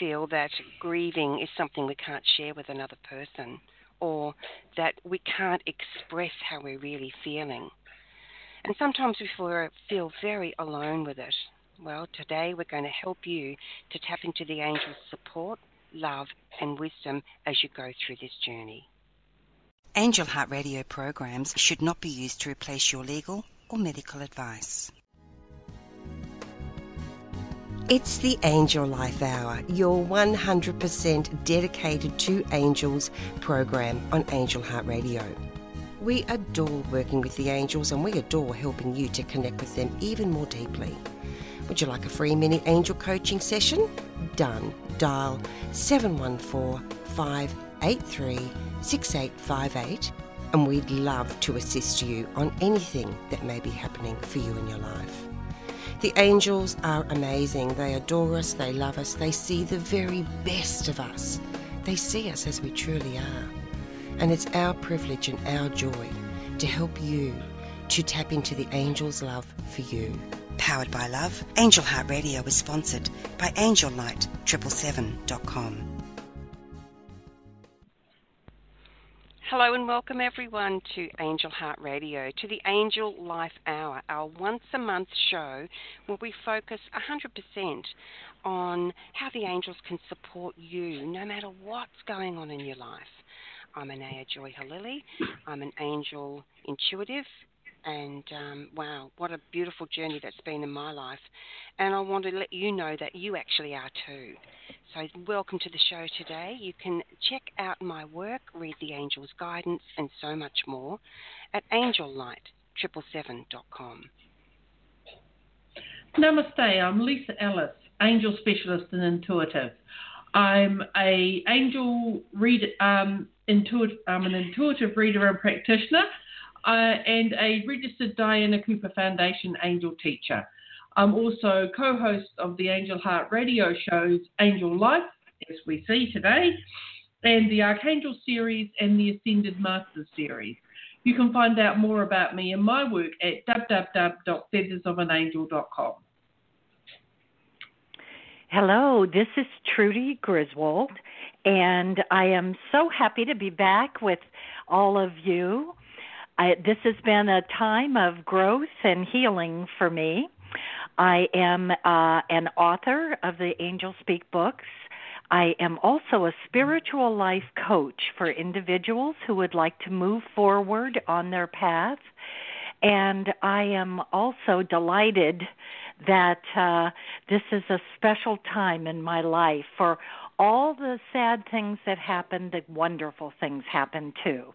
feel that grieving is something we can't share with another person or that we can't express how we're really feeling. And sometimes we feel very alone with it. Well, today we're going to help you to tap into the angel's support, love, and wisdom as you go through this journey. Angel Heart Radio programs should not be used to replace your legal or medical advice. It's the Angel Life Hour, your 100% dedicated to angels program on Angel Heart Radio. We adore working with the angels and we adore helping you to connect with them even more deeply. Would you like a free mini angel coaching session? Done. Dial 714 583 6858 and we'd love to assist you on anything that may be happening for you in your life. The angels are amazing. They adore us, they love us, they see the very best of us. They see us as we truly are. And it's our privilege and our joy to help you to tap into the angel's love for you. Powered by Love, Angel Heart Radio is sponsored by AngelLight777.com. Hello and welcome everyone to Angel Heart Radio, to the Angel Life Hour, our once a month show where we focus 100% on how the angels can support you no matter what's going on in your life. I'm Anaya Joy Halili. I'm an angel intuitive and um, wow, what a beautiful journey that's been in my life. And I want to let you know that you actually are too. So, welcome to the show today. You can check out my work, read the Angel's Guidance, and so much more at angellight777.com. Namaste, I'm Lisa Ellis, Angel Specialist and Intuitive. I'm a angel read, um, intuitive, I'm an intuitive reader and practitioner uh, and a registered Diana Cooper Foundation angel teacher. I'm also co host of the Angel Heart radio shows Angel Life, as we see today, and the Archangel series and the Ascended Masters series. You can find out more about me and my work at www.feathersofangel.com. Hello, this is Trudy Griswold, and I am so happy to be back with all of you. I, this has been a time of growth and healing for me. I am uh, an author of the Angelspeake books. I am also a spiritual life coach for individuals who would like to move forward on their path. And I am also delighted that uh, this is a special time in my life. For all the sad things that happened, the wonderful things happened too.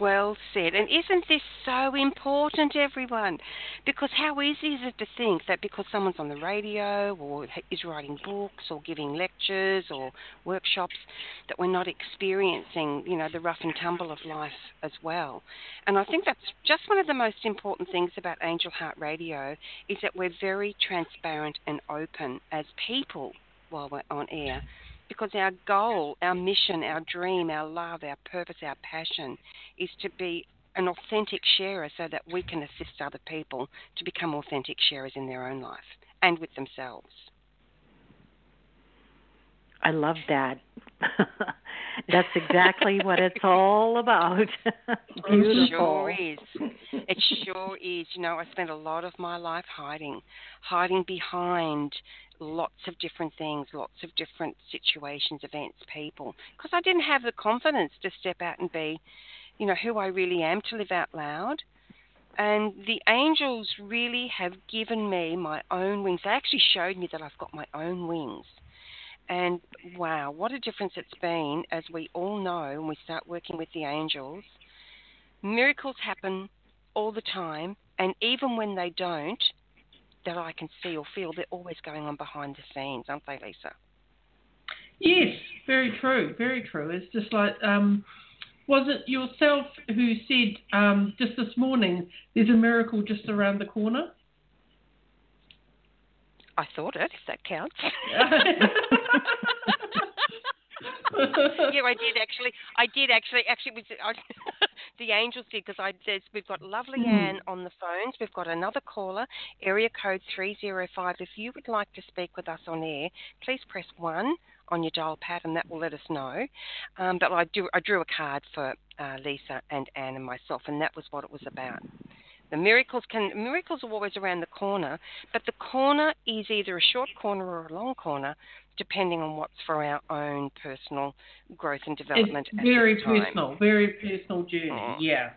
Well said. And isn't this so important, everyone? Because how easy is it to think that because someone's on the radio or is writing books or giving lectures or workshops, that we're not experiencing, you know, the rough and tumble of life as well. And I think that's just one of the most important things about Angel Heart Radio is that we're very transparent and open as people while we're on air because our goal, our mission, our dream, our love, our purpose, our passion is to be an authentic sharer so that we can assist other people to become authentic sharers in their own life and with themselves. I love that. That's exactly what it's all about. Beautiful. It sure is. It sure is. You know, I spent a lot of my life hiding, hiding behind lots of different things, lots of different situations, events, people, because I didn't have the confidence to step out and be, you know, who I really am to live out loud. And the angels really have given me my own wings. They actually showed me that I've got my own wings. And wow, what a difference it's been, as we all know when we start working with the angels. Miracles happen all the time, and even when they don't, that I can see or feel, they're always going on behind the scenes, aren't they, Lisa? Yes, very true, very true. It's just like, um, was it yourself who said um, just this morning, there's a miracle just around the corner? I thought it, if that counts. yeah, I did actually. I did actually. Actually, was, I, the angels did because I there's, we've got lovely Mm. Anne on the phones. We've got another caller, area code three zero five. If you would like to speak with us on air, please press one on your dial pad, and that will let us know. Um, but I do I drew a card for uh, Lisa and Anne and myself, and that was what it was about. The miracles can miracles are always around the corner, but the corner is either a short corner or a long corner, depending on what's for our own personal growth and development. It's very personal, very personal journey. Oh. Yeah.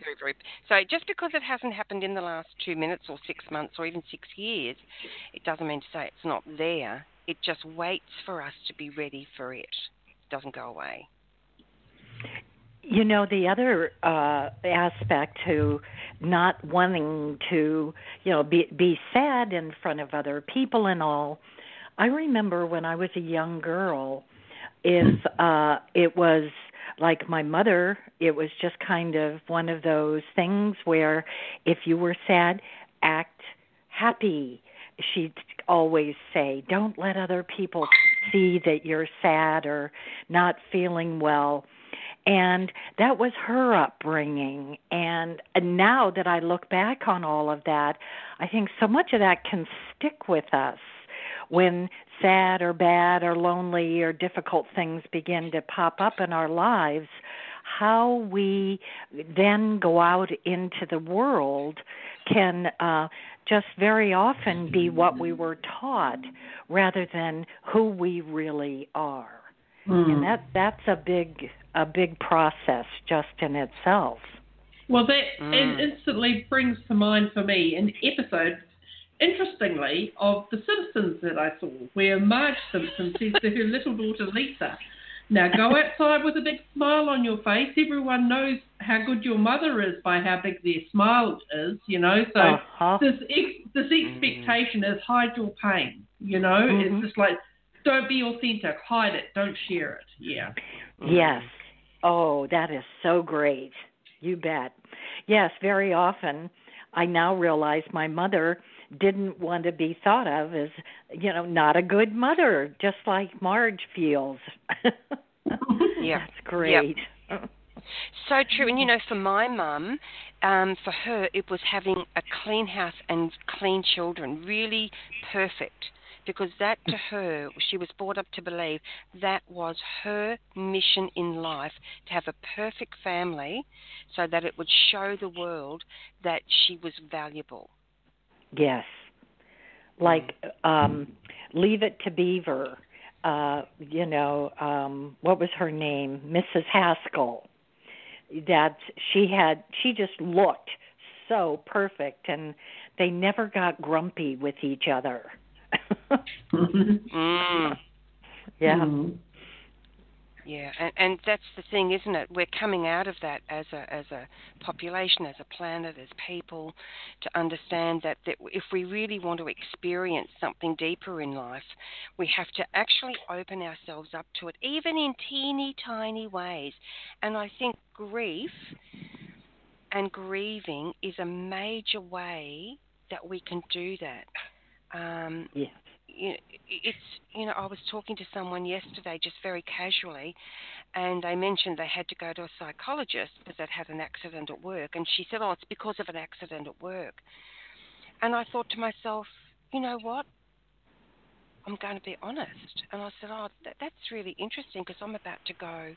Very, very. So just because it hasn't happened in the last two minutes or six months or even six years, it doesn't mean to say it's not there. It just waits for us to be ready for it. It doesn't go away. You know, the other uh, aspect to not wanting to, you know, be be sad in front of other people and all. I remember when I was a young girl, is uh, it was like my mother. It was just kind of one of those things where if you were sad, act happy. She'd always say, "Don't let other people see that you're sad or not feeling well." and that was her upbringing and now that i look back on all of that i think so much of that can stick with us when sad or bad or lonely or difficult things begin to pop up in our lives how we then go out into the world can uh just very often be what we were taught rather than who we really are Mm. and that that's a big a big process just in itself. Well, that Mm. it instantly brings to mind for me an episode, interestingly, of The Simpsons that I saw, where Marge Simpson says to her little daughter Lisa, "Now go outside with a big smile on your face. Everyone knows how good your mother is by how big their smile is, you know. So Uh-huh. this ex- this expectation is hide your pain, you know. Mhm. It's just like don't be authentic, hide it, don't share it. Yeah. Yes. Oh, that is so great. You bet. Yes, very often I now realize my mother didn't want to be thought of as, you know, not a good mother, just like Marge feels. Yeah. That's great. Yep. So true. And you know, for my mum, um, for her, it was having a clean house and clean children, really perfect. Because that to her, she was brought up to believe that was her mission in life to have a perfect family so that it would show the world that she was valuable. Yes. Like um Leave It to Beaver. Uh, you know, um what was her name? Mrs. Haskell. That she had she just looked so perfect and they never got grumpy with each other. Mm. yeah. Mhm. Yeah, and, and that's the thing, isn't it? We're coming out of that as a as a population, as a planet, as people, to understand that, that if we really want to experience something deeper in life, we have to actually open ourselves up to it, even in teeny tiny ways. And I think grief and grieving is a major way that we can do that. Um, Yes. It's you know I was talking to someone yesterday just very casually, and they mentioned they had to go to a psychologist because they'd had an accident at work, and she said, "Oh, it's because of an accident at work," and I thought to myself, you know what? I'm going to be honest, and I said, "Oh, that, that's really interesting because I'm about to go."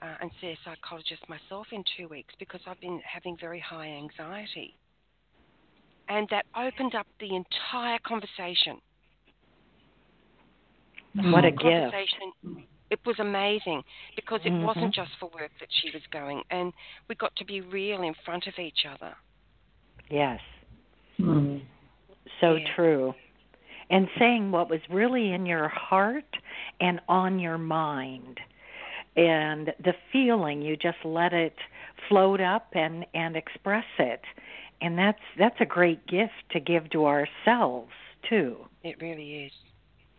Uh, and see a psychologist myself in two weeks because I've been having very high anxiety. And that opened up the entire conversation. The What a whole gift. It was amazing because it Mhm. wasn't just for work that she was going, and we got to be real in front of each other. Yes. Mhm. So Yeah. true. And saying what was really in your heart and on your mind. And the feeling, you just let it float up and, and express it. And that's that's a great gift to give to ourselves too. It really is.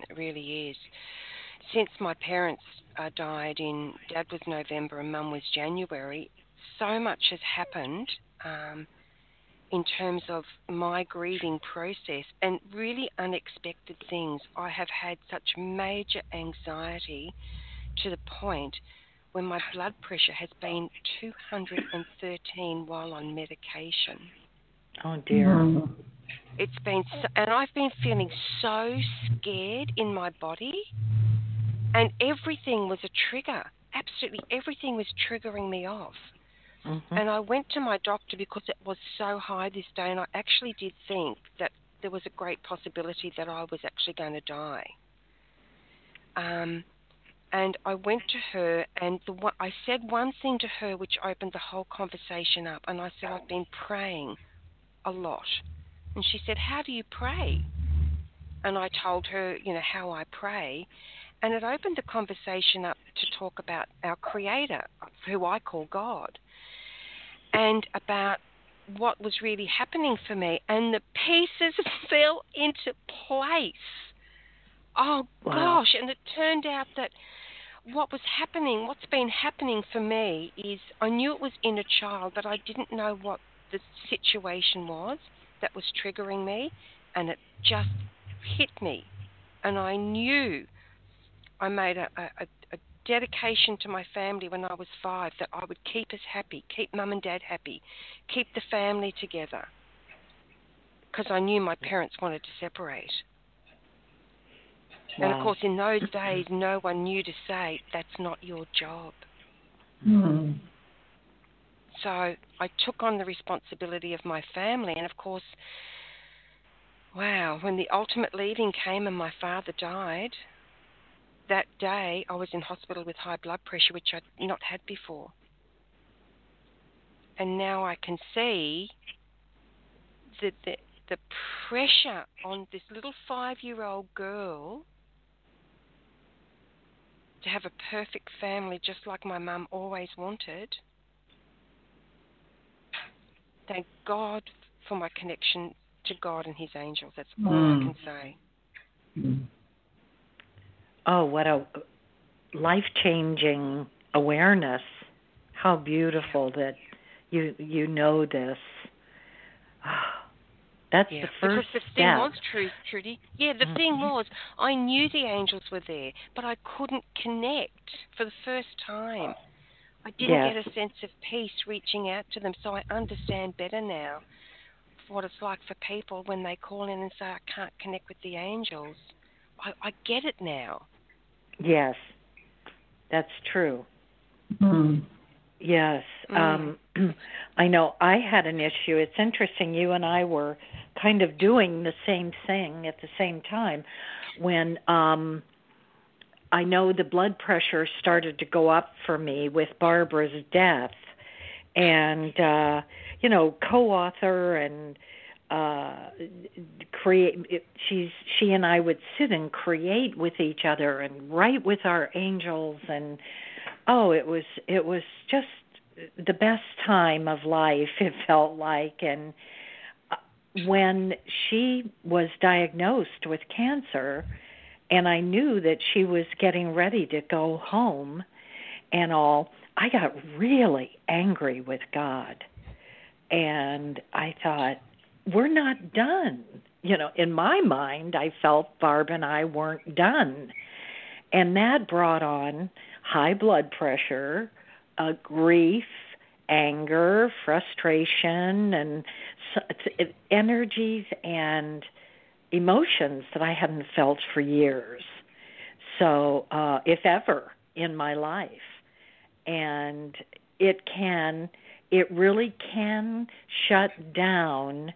It really is. Since my parents uh, died in, Dad was November and Mum was January, so much has happened um, in terms of my grieving process and really unexpected things. I have had such major anxiety to the point when my blood pressure has been 213 while on medication. Oh dear. Mm. It's been, so, and I've been feeling so scared in my body, and everything was a trigger. Absolutely everything was triggering me off. Mm-hmm. And I went to my doctor because it was so high this day, and I actually did think that there was a great possibility that I was actually going to die. Um, and I went to her, and the one, I said one thing to her which opened the whole conversation up, and I said I've been praying a lot, and she said, "How do you pray?" And I told her, you know, how I pray, and it opened the conversation up to talk about our Creator, who I call God and about what was really happening for me. And the pieces fell into place. Oh Wow. gosh. And it turned out that what was happening, what's been happening for me is I knew it was inner child, but I didn't know what the situation was that was triggering me. And it just hit me. And I knew I made a, a, a a dedication to my family when I was five that I would keep us happy, keep mum and dad happy, keep the family together. Because I knew my parents wanted to separate. And of course, in those days, no one knew to say, that's not your job. Mm. So I took on the responsibility of my family. And of course, wow, when the ultimate leaving came and my father died, that day I was in hospital with high blood pressure, which I'd not had before. And now I can see that the, the pressure on this little five year old girl to have a perfect family just like my mum always wanted. Thank God for my connection to God and His angels. That's all I Mm. can say. Mm. Oh, what a life changing awareness. How beautiful that you you know this. Ah, That's Yeah, the first because the thing step. was, Truth, Trudy. Yeah, the thing Mhm. was, I knew the angels were there, but I couldn't connect for the first time. I didn't Yes. get a sense of peace reaching out to them, so I understand better now what it's like for people when they call in and say, I can't connect with the angels. I, I get it now. Yes. That's true. Mm. Yes. Mm. Um I know I had an issue. It's interesting you and I were kind of doing the same thing at the same time when um I know the blood pressure started to go up for me with Barbara's death. And uh you know co-author and uh create she's she and I would sit and create with each other and write with our angels. And oh it was it was just the best time of life it felt like. And uh, when she was diagnosed with cancer and I knew that she was getting ready to go home and all I got really angry with God. And I thought we're not done. You know in my mind I felt Barb and I weren't done. And that brought on high blood pressure, uh, grief, anger, frustration, and energies and emotions that I hadn't felt for years. So, uh, if ever in my life, and it can, it really can shut down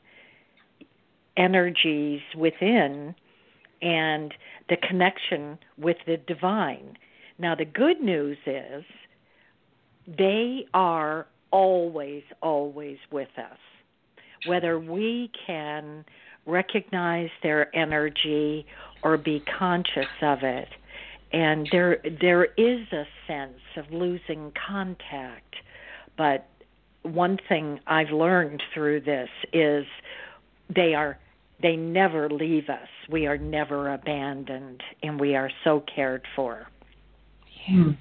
energies within and the connection with the divine. Now, the good news is they are always, always with us. Whether we can recognize their energy or be conscious of it. And there there is a sense of losing contact. But one thing I've learned through this is they are they never leave us. We are never abandoned and we are so cared for. Mm.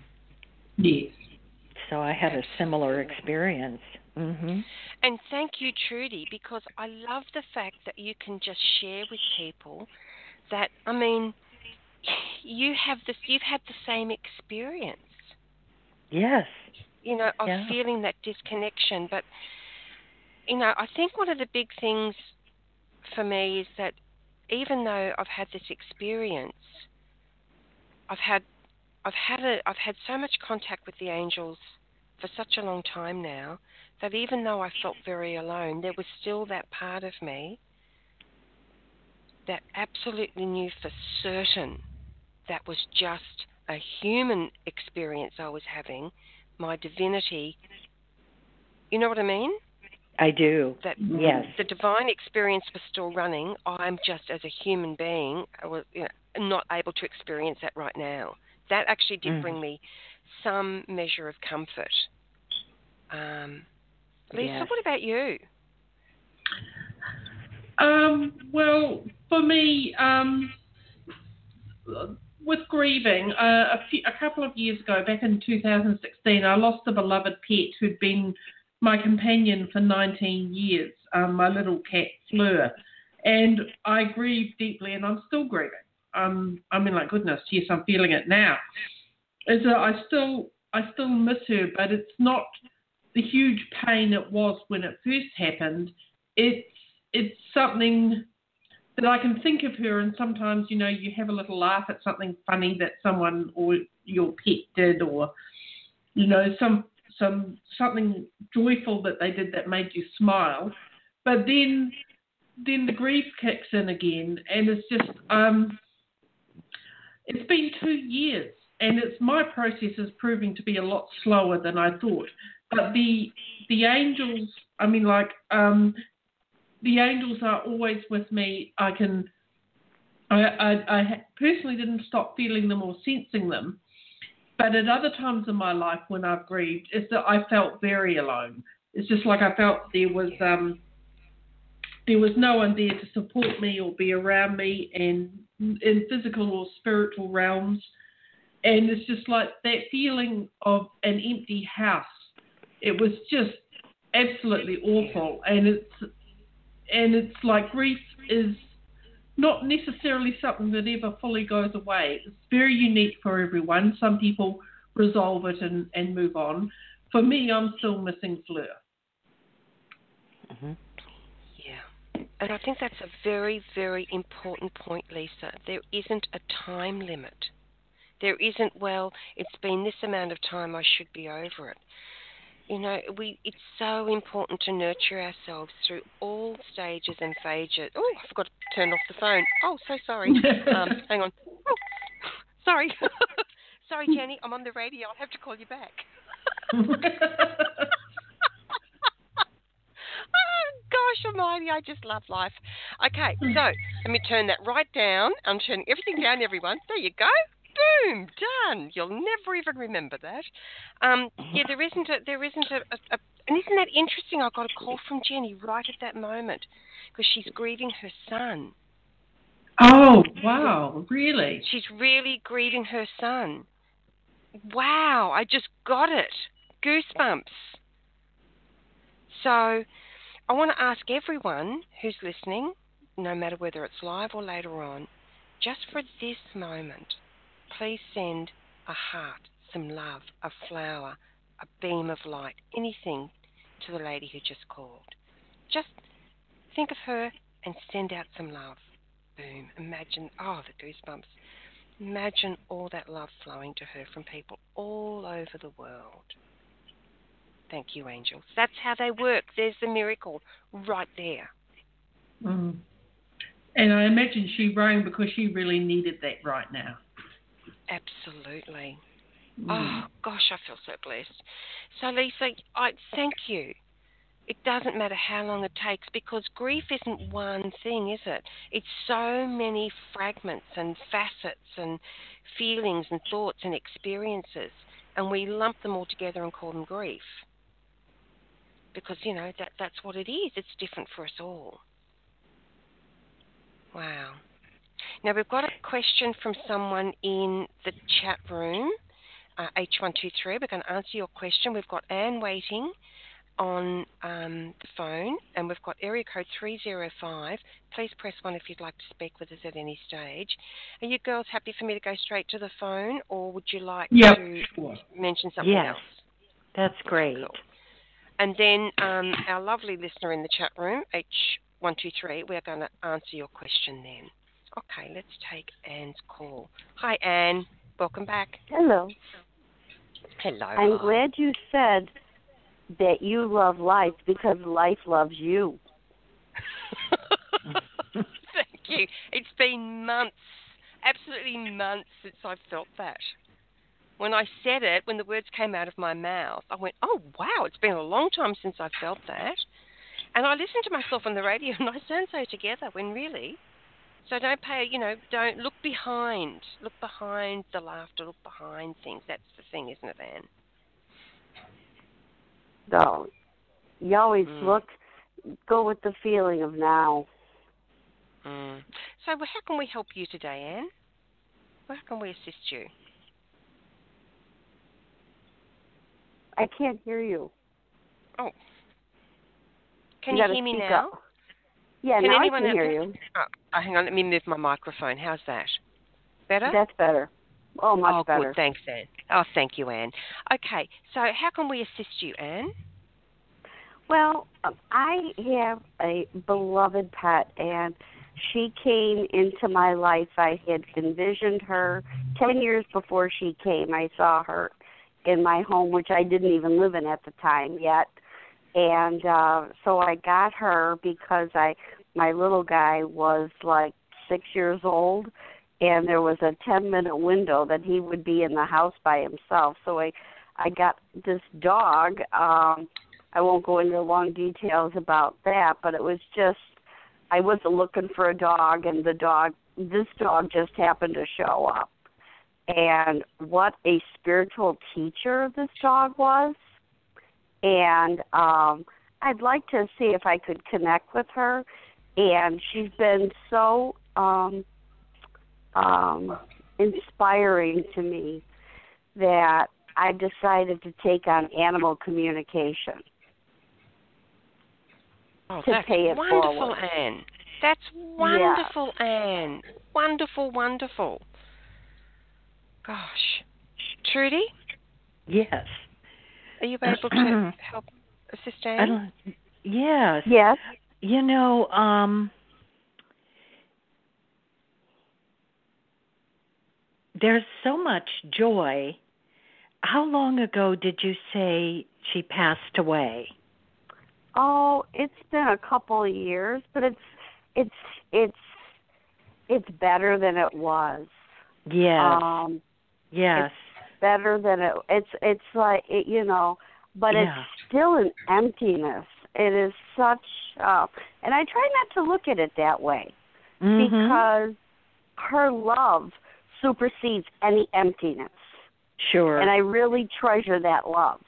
Yes. So I had a similar experience. Mhm. And thank you, Trudy, because I love the fact that you can just share with people that I mean, you have this, you've had the same experience. Yes. You know, of Yeah. feeling that disconnection. But, you know, I think one of the big things for me is that even though I've had this experience, I've had I've had a I've had so much contact with the angels for such a long time now that even though I felt very alone, there was still that part of me that absolutely knew for certain that was just a human experience I was having, my divinity. You know what I mean? I do. That Yes. the divine experience was still running. I'm just as a human being, I was you know, not able to experience that right now. That actually did Mm. bring me some measure of comfort. Um, Lisa, Yes. what about you? Um, well, for me, um, with grieving, uh, a, few, a couple of years ago, back in 2016, I lost a beloved pet who'd been my companion for 19 years, um, my little cat Fleur. And I grieved deeply, and I'm still grieving. Um, I mean, like goodness, yes, I'm feeling it now. Is that I still, I still miss her, but it's not the huge pain it was when it first happened. It's, it's something that I can think of her, and sometimes you know you have a little laugh at something funny that someone or your pet did, or you know some some something joyful that they did that made you smile. But then then the grief kicks in again, and it's just um, it's been two years, and it's my process is proving to be a lot slower than I thought. But the the angels, I mean, like um, the angels are always with me. I can, I, I, I personally didn't stop feeling them or sensing them, but at other times in my life when I've grieved, is that I felt very alone. It's just like I felt there was um, there was no one there to support me or be around me, and in physical or spiritual realms, and it's just like that feeling of an empty house. It was just absolutely awful, and it's and it's like grief is not necessarily something that ever fully goes away. It's very unique for everyone. Some people resolve it and, and move on. For me, I'm still missing Fleur. hmm Yeah. And I think that's a very, very important point, Lisa. There isn't a time limit. There isn't, well, it's been this amount of time, I should be over it. You know, we it's so important to nurture ourselves through all stages and phases. Oh, I forgot to turn off the phone. Oh, so sorry. Um, hang on. Oh, sorry. sorry, Jenny. I'm on the radio. I'll have to call you back. oh, gosh almighty, I just love life. Okay, so let me turn that right down. I'm turning everything down, everyone. There you go. Boom, done. You'll never even remember that. Um, yeah, there isn't a, there isn't a, a, a, and isn't that interesting? I got a call from Jenny right at that moment because she's grieving her son. oh, wow, really? She's really grieving her son. Wow, I just got it. Goosebumps. So, I want to ask everyone who's listening, no matter whether it's live or later on, just for this moment, please send a heart, some love, a flower, a beam of light, anything to the lady who just called. Just think of her and send out some love. Boom. Imagine, oh, the goosebumps. Imagine all that love flowing to her from people all over the world. Thank you, angels. That's how they work. There's the miracle right there. Mm. And I imagine she rang because she really needed that right now. Absolutely. Mm. Oh gosh, I feel so blessed. So Lisa, I thank you. It doesn't matter how long it takes because grief isn't one thing, is it? It's so many fragments and facets and feelings and thoughts and experiences, and we lump them all together and call them grief. Because you know that that's what it is. It's different for us all. Wow. Now we've got a question from someone in the chat room, uh, H123. We're going to answer your question. We've got Anne waiting. on um, the phone, and we've got area code 305. Please press 1 if you'd like to speak with us at any stage. Are you girls happy for me to go straight to the phone, or would you like Yep, to sure. mention something Yes. else? That's great. Cool. And then um, our lovely listener in the chat room, H123, we're going to answer your question then. Okay, let's take Anne's call. Hi, Anne. Welcome back. Hello. Hello. I'm hi. glad you said that you love life because life loves you. Thank you. It's been months, absolutely months since I've felt that. When I said it, when the words came out of my mouth, I went, oh, wow, it's been a long time since I've felt that. And I listened to myself on the radio and I sound so together when really. So don't pay, you know, don't look behind. Look behind the laughter, look behind things. That's the thing, isn't it, Anne? So you always Mm. look, go with the feeling of now. Mm. So how can we help you today, Anne? How can we assist you? I can't hear you. Oh. Can you you, hear me now? Up. Yeah, Can now I anyone can else- hear you. Oh, oh, hang on, let me move my microphone. How's that? Better? That's better. Oh, much oh, better. good. Thanks, Anne. Oh, thank you, Anne. Okay, so how can we assist you, Anne? Well, um, I have a beloved pet, and she came into my life. I had envisioned her 10 years before she came. I saw her in my home, which I didn't even live in at the time yet. And uh so I got her because I my little guy was like 6 years old and there was a 10 minute window that he would be in the house by himself. So I I got this dog um I won't go into long details about that, but it was just I wasn't looking for a dog and the dog this dog just happened to show up. And what a spiritual teacher this dog was. And um I'd like to see if I could connect with her and she's been so um um inspiring to me that I decided to take on animal communication. Oh, To that's pay it wonderful, forward. Anne. That's wonderful, Anne. Wonderful, wonderful. Gosh. Trudy, Yes. Are you able to help assist I don't, yes. Yes. You know, um, there's so much joy. How long ago did you say she passed away? Oh, it's been a couple of years, but it's it's it's it's better than it was. Yes. Um yes. Better than it it's it's like it, you know, but Yeah. it's still an emptiness. It is such uh and I try not to look at it that way Mhm. because her love supersedes any emptiness. sure. And I really treasure that love.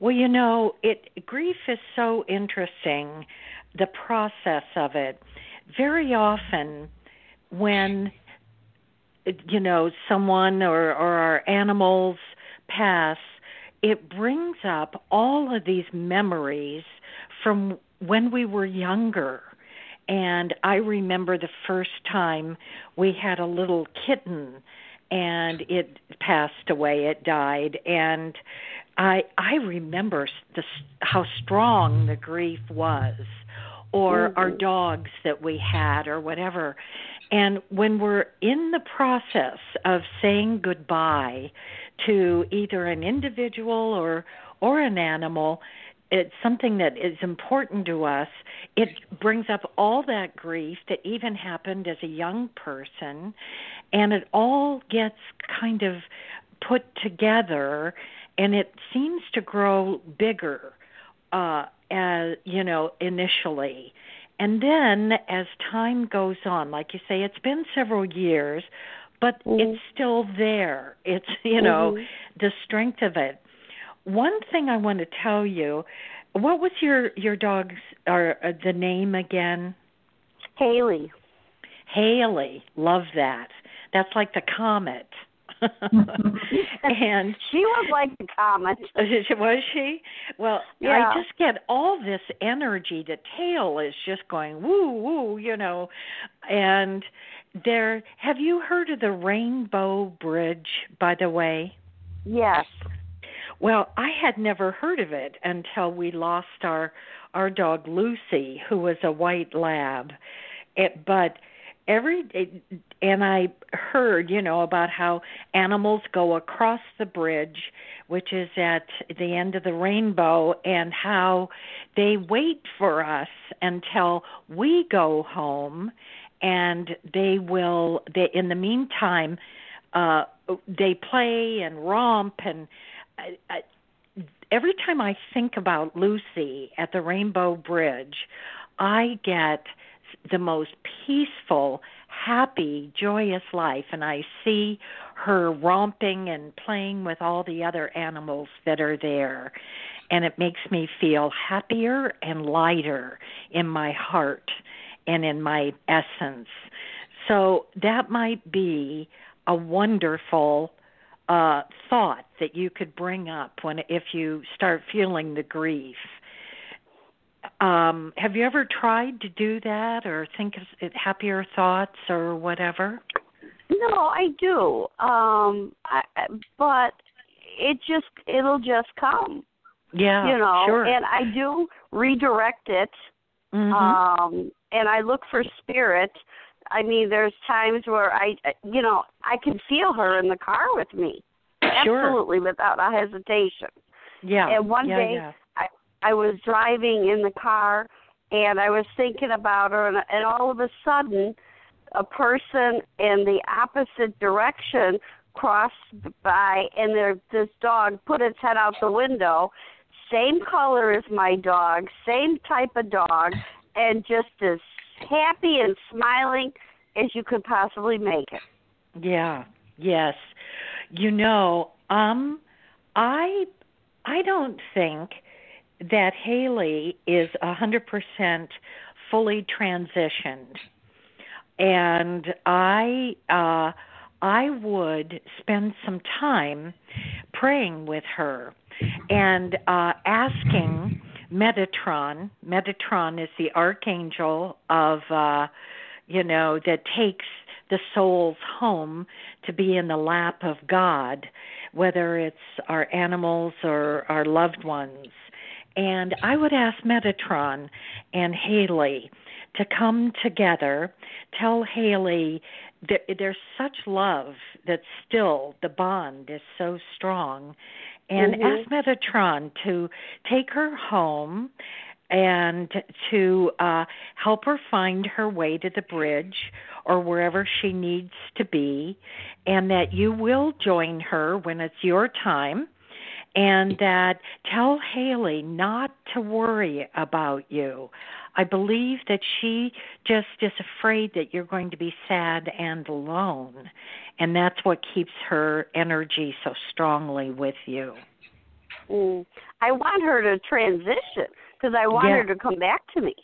Well, you know, it grief is so interesting, the process of it. Very often when you know, someone or or our animals pass, it brings up all of these memories from when we were younger. And I remember the first time we had a little kitten and it passed away, it died and I I remember the how strong the grief was or our dogs that we had or whatever. And when we're in the process of saying goodbye to either an individual or or an animal, it's something that is important to us. It brings up all that grief that even happened as a young person, and it all gets kind of put together, and it seems to grow bigger, uh, as you know, initially. And then as time goes on, like you say, it's been several years, but Mhm. it's still there. It's, you know, Mhm. the strength of it. One thing I want to tell you, what was your your dog's or uh, the name again? Haley. Haley. Love that. That's like the comet. and she was like the comet. Was she? Well, Yeah. I just get all this energy. The tail is just going woo woo, you know. And there, have you heard of the Rainbow Bridge? By the way. Yes. Well, I had never heard of it until we lost our our dog Lucy, who was a white lab. It, but every it, and I heard, you know, about how animals go across the bridge, which is at the end of the rainbow, and how they wait for us until we go home, and they will. They in the meantime, uh, they play and romp and. I, I, every time I think about Lucy at the Rainbow Bridge, I get the most peaceful, happy, joyous life, and I see her romping and playing with all the other animals that are there. And it makes me feel happier and lighter in my heart and in my essence. So that might be a wonderful uh, thought that you could bring up when if you start feeling the grief. Um, have you ever tried to do that or think of happier thoughts or whatever? No, I do. Um, I, but it just it'll just come, Yeah, you know. sure. And I do redirect it. Mhm. Um, and I look for spirit. I mean, there's times where I, you know, I can feel her in the car with me, Sure. absolutely without a hesitation. yeah. and one yeah, day- yeah. I was driving in the car and I was thinking about her and, and all of a sudden a person in the opposite direction crossed by and there this dog put its head out the window same color as my dog same type of dog and just as happy and smiling as you could possibly make it Yeah. Yes. You know, um I I don't think that Haley is a hundred percent fully transitioned. And I uh I would spend some time praying with her and uh asking Metatron. Metatron is the archangel of uh you know, that takes the souls home to be in the lap of God, whether it's our animals or our loved ones. And I would ask Metatron and Haley to come together, tell Haley that there's such love that still the bond is so strong, and Mhm. ask Metatron to take her home and to uh, help her find her way to the bridge or wherever she needs to be, and that you will join her when it's your time, and that tell Haley not to worry about you. I believe that she just is afraid that you're going to be sad and alone, and that's what keeps her energy so strongly with you. mm. i want her to transition because i want Yeah. her to come back to me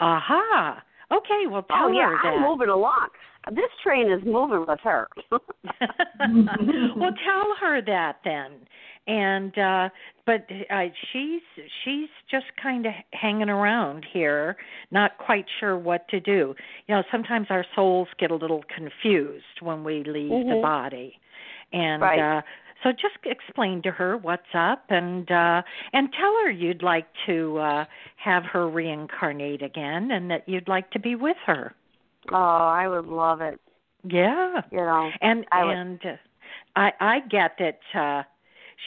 Aha. Okay, well tell oh yeah her that. i'm moving along this train is moving with her well, tell her that then. And uh but uh, she's she's just kind of hanging around here, not quite sure what to do. You know, sometimes our souls get a little confused when we leave the Mhm. body. And Right. uh so just explain to her what's up and uh and tell her you'd like to uh have her reincarnate again and that you'd like to be with her. oh i would love it Yeah. you know and I would- and uh, I I get that uh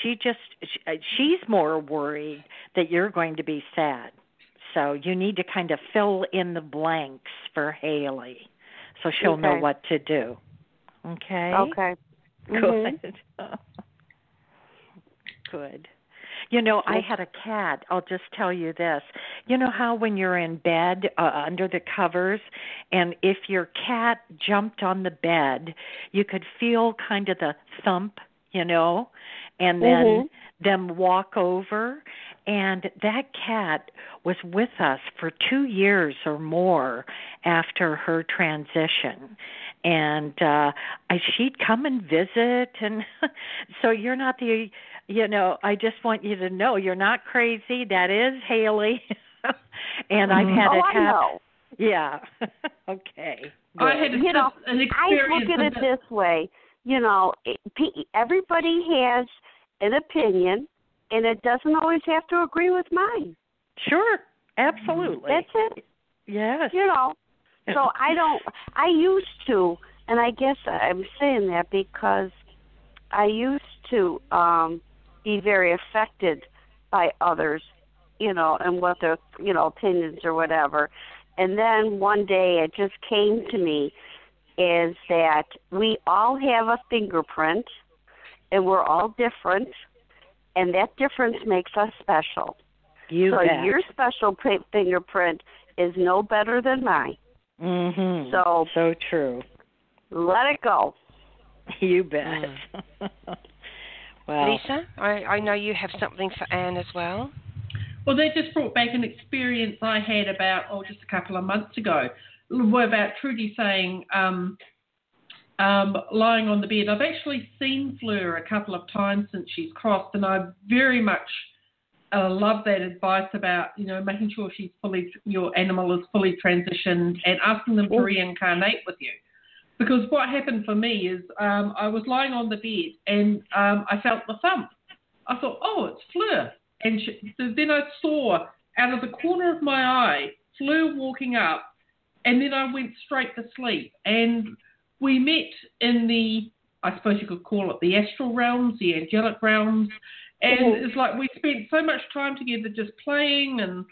she just uh, she's more worried that you're going to be sad. So you need to kind of fill in the blanks for Haley, so she'll know what to do. Okay. okay Mhm. Good. Good. You know, I had a cat. I'll just tell you this. You know how when you're in bed uh, under the covers, and if your cat jumped on the bed, you could feel kind of the thump, you know, and then Mhm. them walk over. And that cat was with us for two years or more after her transition. and uh I she'd come and visit and so you're not the you know, I just want you to know you're not crazy. That is Haley. and I've had oh, it I know. Yeah. okay. I had You know, an I look at it with this way. You know, pe- everybody has an opinion, and it doesn't always have to agree with mine. Sure. Absolutely. That's it. yes. You know. So I don't. I used to, and I guess I'm saying that because I used to um be very affected by others, you know, and what their you know opinions or whatever. And then one day it just came to me is that we all have a fingerprint, and we're all different, and that difference makes us special. you so bet. your special pa- fingerprint is no better than mine. mhm. So so true. let it go. You bet. Mm. well, Lisa, I, I know you have something for Anne as well. Well, they just brought back an experience I had about, oh, just a couple of months ago, Well, about Trudy saying, um, um, lying on the bed. I've actually seen Fleur a couple of times since she's crossed, and I very much uh, love that advice about, you know, making sure she's fully, your animal is fully transitioned and asking them to reincarnate with you. Because what happened for me is um, I was lying on the bed and um, I felt the thump. I thought, oh, it's Fleur. And she, so then I saw out of the corner of my eye Fleur walking up, and then I went straight to sleep. And we met in the, I suppose you could call it the astral realms, the angelic realms. And it's like we spent so much time together just playing and,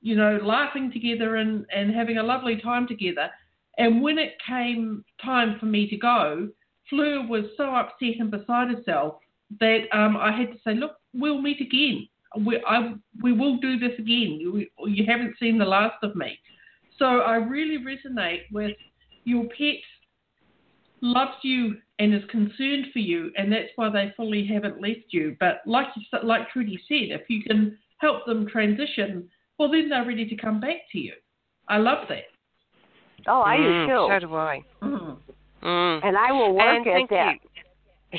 you know, laughing together and, and having a lovely time together. And when it came time for me to go, Fleur was so upset and beside herself that um, I had to say, look, we'll meet again. We, I, we will do this again. You, you haven't seen the last of me. So I really resonate with your pet loves you and is concerned for you, and that's why they fully haven't left you. But like you, like Trudy said, if you can help them transition, well, then they're ready to come back to you. I love that. Oh, I Mm, do too. So do I. Mm. Mm. and I will work Anne, at thank that. you.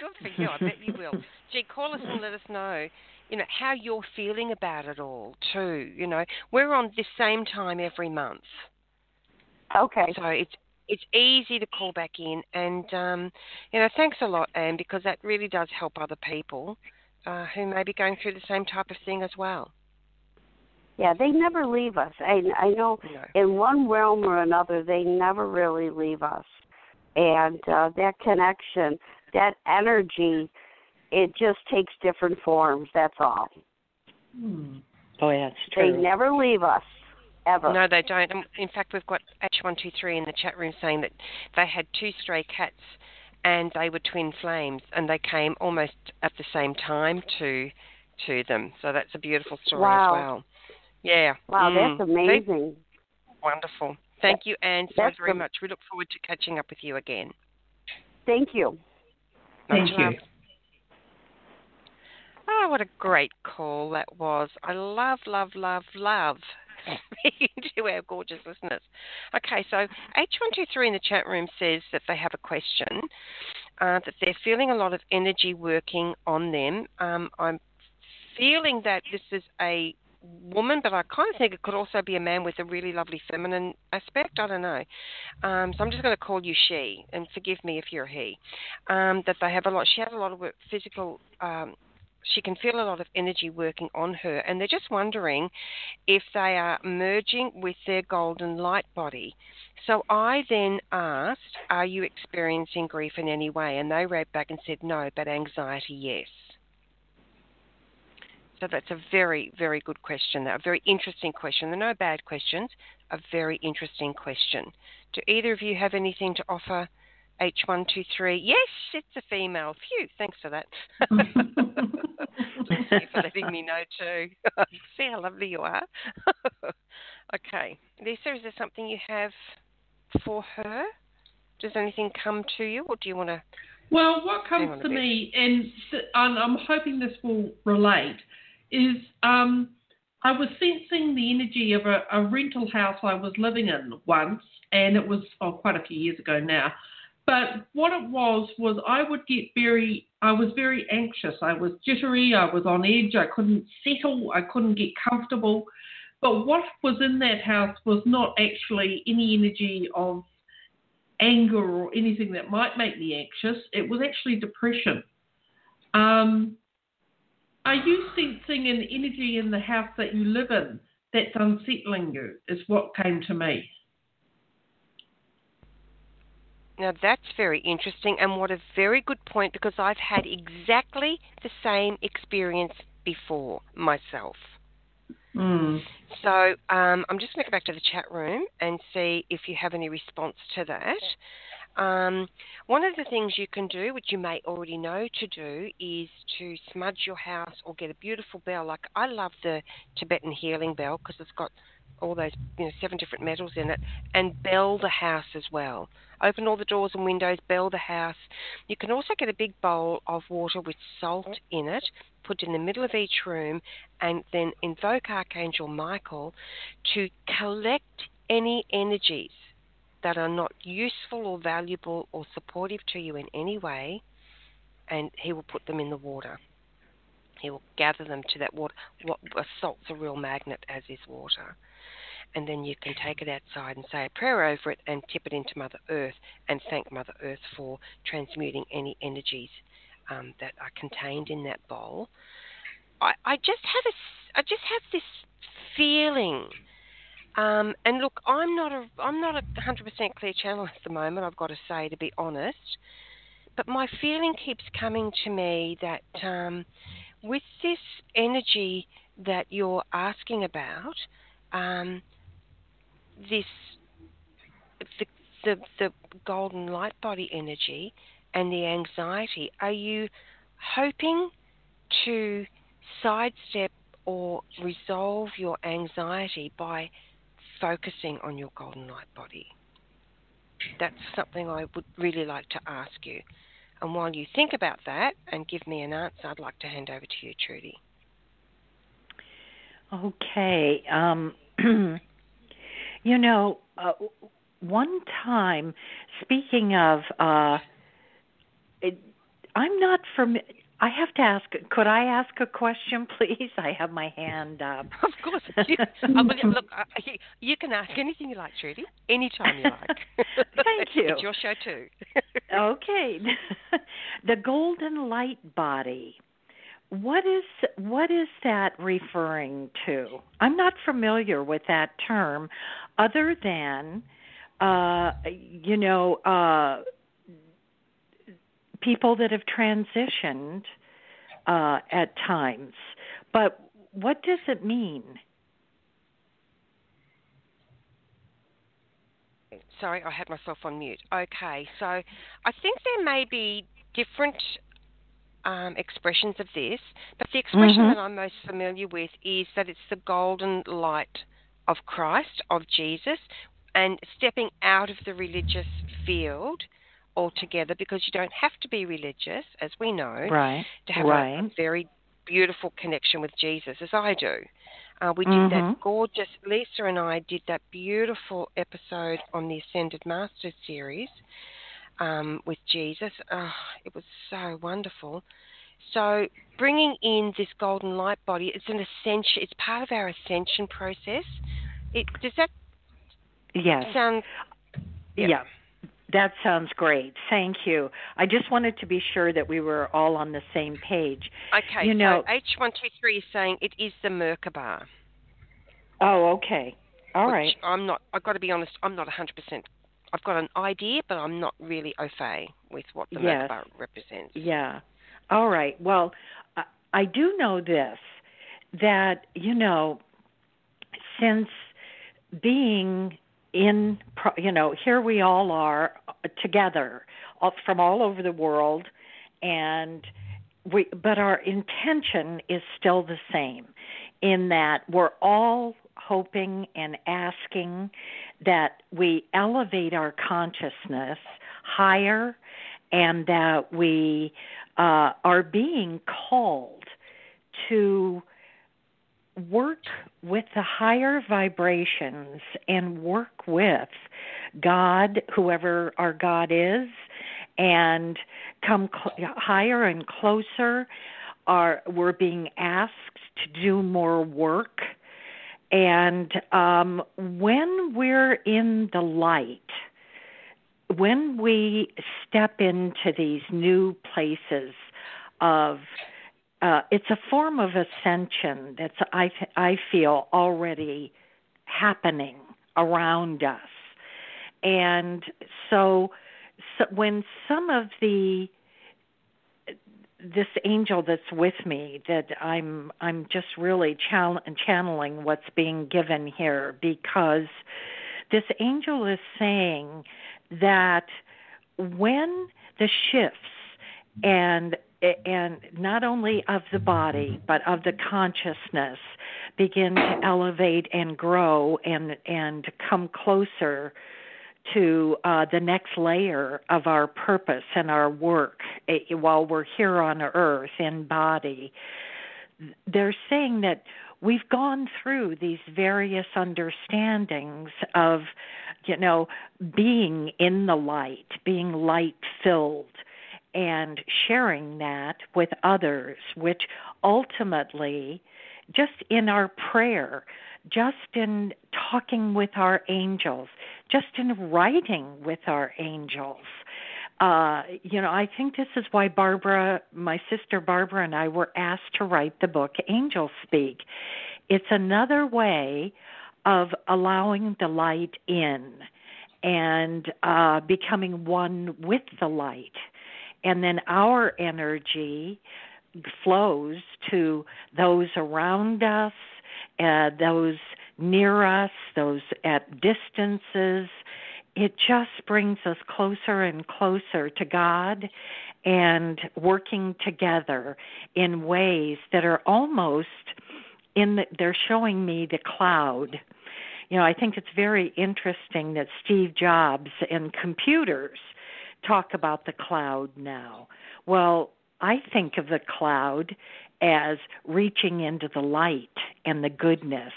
Good for you. I bet you will. Gee, call us and let us know, you know, how you're feeling about it all too. You know, we're on this same time every month, Okay. so it's it's easy to call back in. And um, you know, thanks a lot, Anne, because that really does help other people uh, who may be going through the same type of thing as well. Yeah, they never leave us. I I know know. in one realm or another they never really leave us. And uh that connection, that energy, it just takes different forms, that's all. Mm. oh yeah, it's They never leave us. Ever. No, they don't. In fact, we've got H123 in the chat room saying that they had two stray cats and they were twin flames and they came almost at the same time to to them. So that's a beautiful story Wow. as well. Yeah. Wow, Mm. that's See? amazing. Wonderful. Thank you, Anne, so That's very the- much. We look forward to catching up with you again. Thank you. Thank Much you. love. Oh, what a great call that was. I love, love, love, love speaking to our gorgeous listeners. Okay, so H123 in the chat room says that they have a question, uh, that they're feeling a lot of energy working on them. Um, I'm feeling that this is a woman, but I kind of think it could also be a man with a really lovely feminine aspect. I don't know. Um, so I'm just going to call you she, and forgive me if you're he. Um, that they have a lot. She has a lot of work, physical. Um, she can feel a lot of energy working on her, and they're just wondering if they are merging with their golden light body. So I then asked, Are you experiencing grief in any way? And they wrote back and said, No, but anxiety, yes. So that's a very, very good question. A very interesting question. They're no bad questions. A very interesting question. Do either of you have anything to offer? H123. Yes, it's a female. Phew, thanks for that. Thank you for letting me know too. See how lovely you are. okay. Lisa, is there something you have for her? Does anything come to you, or do you want to? Well, what comes to me, and, and I'm hoping this will relate, is um, I was sensing the energy of a, a rental house I was living in once, and it was oh, quite a few years ago now. But what it was was I would get very, I was very anxious. I was jittery. I was on edge. I couldn't settle. I couldn't get comfortable. But what was in that house was not actually any energy of anger or anything that might make me anxious. It was actually depression. Um, are you sensing an energy in the house that you live in that's unsettling you? Is what came to me. Now that's very interesting, and what a very good point because I've had exactly the same experience before myself. Mm. So um, I'm just going to go back to the chat room and see if you have any response to that. Um, one of the things you can do, which you may already know to do, is to smudge your house or get a beautiful bell. Like I love the Tibetan healing bell because it's got all those you know seven different metals in it, and bell the house as well. Open all the doors and windows, bell the house. You can also get a big bowl of water with salt in it, put in the middle of each room, and then invoke Archangel Michael to collect any energies that are not useful or valuable or supportive to you in any way, and he will put them in the water. He will gather them to that water. What, salt's a real magnet, as is water and then you can take it outside and say a prayer over it and tip it into Mother Earth and thank Mother Earth for transmuting any energies um, that are contained in that bowl. I, I just have a, I just have this feeling. Um, and look, I'm not a I'm not a 100% clear channel at the moment. I've got to say, to be honest, but my feeling keeps coming to me that um, with this energy that you're asking about, um, this the, the the golden light body energy and the anxiety, are you hoping to sidestep or resolve your anxiety by focusing on your golden light body? That's something I would really like to ask you. And while you think about that and give me an answer, I'd like to hand over to you, Trudy. Okay. Um, You know, uh, one time, speaking of, uh, it, I'm not from. I have to ask. Could I ask a question, please? I have my hand up. Of course. You, uh, look, uh, you can ask anything you like, Trudy. Anytime you like. Thank you. It's your show too. okay. the golden light body what is what is that referring to? I'm not familiar with that term, other than uh, you know uh, people that have transitioned uh, at times. But what does it mean? Sorry, I had myself on mute. Okay, so I think there may be different um, expressions of this, but the expression mm-hmm. that I'm most familiar with is that it's the golden light of Christ, of Jesus, and stepping out of the religious field altogether because you don't have to be religious, as we know, right. to have right. a, very beautiful connection with Jesus, as I do. Uh, we did mm-hmm. that gorgeous, Lisa and I did that beautiful episode on the Ascended Masters series um, with Jesus. Oh, it was so wonderful. So bringing in this golden light body, it's an ascension. It's part of our ascension process. It does that yes. sound? Yeah. yeah. That sounds great. Thank you. I just wanted to be sure that we were all on the same page. Okay. You know, so H123 is saying it is the Merkaba. Oh, okay. All right. I'm not. I've got to be honest. I'm not 100% I've got an idea, but I'm not really au fait with what the yes. Merkaba represents. Yeah. All right. Well, I do know this that, you know, since being in, you know, here we all are uh, together from all over the world, and we, but our intention is still the same in that we're all hoping and asking that we elevate our consciousness higher and that we uh, are being called to work with the higher vibrations and work with God, whoever our God is, and come cl- higher and closer. Are we're being asked to do more work, and um, when we're in the light, when we step into these new places of uh, it's a form of ascension that's I I feel already happening around us, and so, so when some of the this angel that's with me that I'm I'm just really channeling what's being given here because this angel is saying that when the shifts and and not only of the body but of the consciousness begin to elevate and grow and and come closer to uh, the next layer of our purpose and our work eh, while we're here on earth in body. They're saying that we've gone through these various understandings of you know being in the light being light filled and sharing that with others, which ultimately, just in our prayer, just in talking with our angels, just in writing with our angels. Uh, you know, I think this is why Barbara, my sister Barbara, and I were asked to write the book Angels Speak. It's another way of allowing the light in and uh, becoming one with the light and then our energy flows to those around us, uh, those near us, those at distances. It just brings us closer and closer to God and working together in ways that are almost in the, they're showing me the cloud. You know, I think it's very interesting that Steve Jobs and computers talk about the cloud now. Well, I think of the cloud as reaching into the light and the goodness.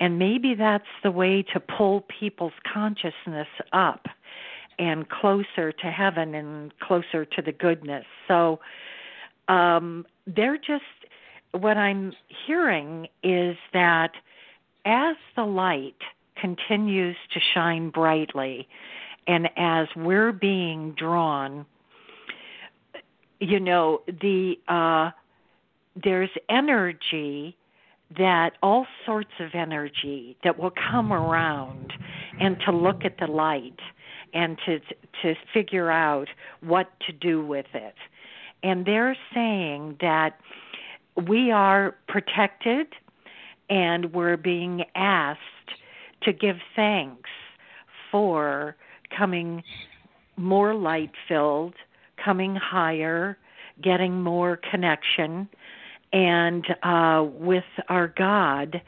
And maybe that's the way to pull people's consciousness up and closer to heaven and closer to the goodness. So um, they're just, what I'm hearing is that as the light continues to shine brightly, and as we're being drawn you know the uh there's energy that all sorts of energy that will come around and to look at the light and to to figure out what to do with it. And they're saying that we are protected and we're being asked to give thanks for coming more light filled, coming higher, getting more connection, and uh, with our God,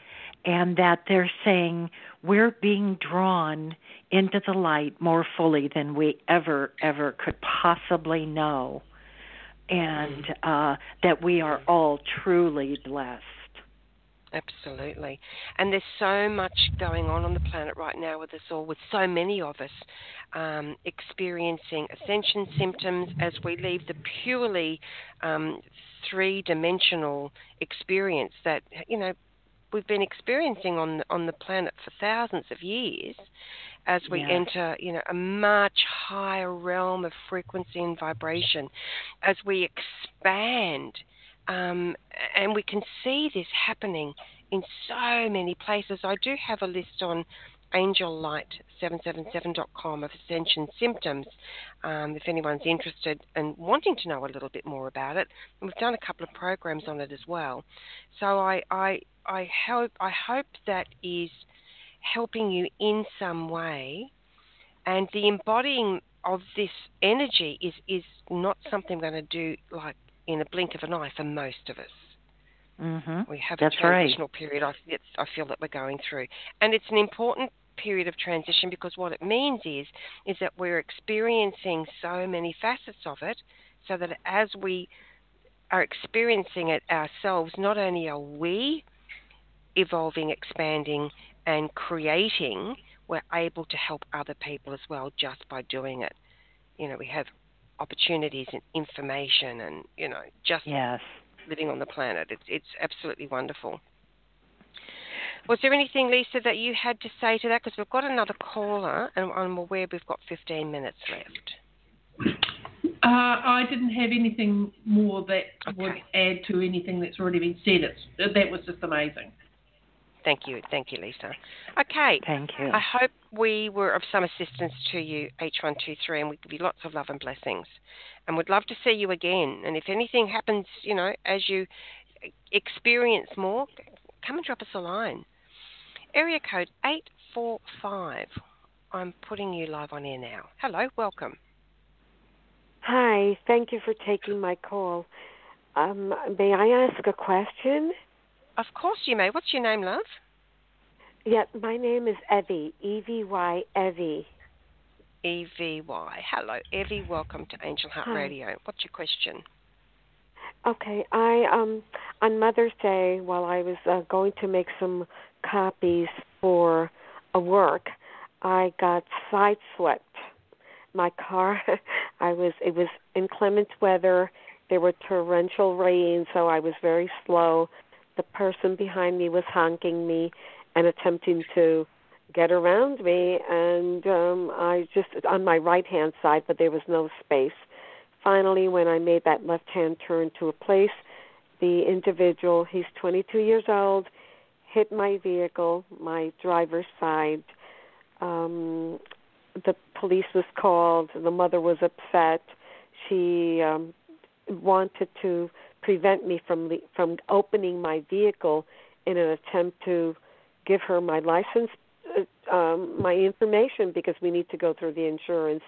and that they're saying we're being drawn into the light more fully than we ever, ever could possibly know, and uh, that we are all truly blessed. Absolutely. And there's so much going on on the planet right now with us all, with so many of us um, experiencing ascension symptoms as we leave the purely um, three dimensional experience that, you know, we've been experiencing on, on the planet for thousands of years as we enter, you know, a much higher realm of frequency and vibration, as we expand um, and we can see this happening in so many places. I do have a list on angellight777.com of ascension symptoms um, if anyone's interested and wanting to know a little bit more about it. And we've done a couple of programs on it as well. So I, I, I, hope, I hope that is helping you in some way. And the embodying of this energy is, is not something I'm going to do like in a blink of an eye for most of us. Mm-hmm. We have That's a transitional right. period. I, I feel that we're going through, and it's an important period of transition because what it means is is that we're experiencing so many facets of it, so that as we are experiencing it ourselves, not only are we evolving, expanding, and creating we're able to help other people as well just by doing it. You know, we have opportunities and information and, you know, just yes. living on the planet. It's, it's absolutely wonderful. Was there anything, Lisa, that you had to say to that? Because we've got another caller, and I'm aware we've got 15 minutes left. Uh, I didn't have anything more that Okay. would add to anything that's already been said. It's, that was just amazing. Thank you, thank you, Lisa. Okay, Thank you. I hope we were of some assistance to you, H123, and we give you lots of love and blessings. And we'd love to see you again. And if anything happens, you know, as you experience more, come and drop us a line. Area code 845. I'm putting you live on air now. Hello, welcome. Hi, thank you for taking my call. Um, may I ask a question? Of course you may. What's your name, love? Yeah, my name is Evie, E V Y Evie. E V Y. Hello, Evie. Welcome to Angel Heart Hi. Radio. What's your question? Okay, I um on Mother's Day while I was uh, going to make some copies for a work, I got sideswept. My car, I was it was inclement weather. There were torrential rain, so I was very slow. The person behind me was honking me and attempting to get around me, and um I just on my right hand side, but there was no space finally, when I made that left hand turn to a place, the individual, he's 22 years old, hit my vehicle, my driver's side. Um, the police was called. The mother was upset. She um, wanted to prevent me from le- from opening my vehicle in an attempt to give her my license, uh, um, my information because we need to go through the insurance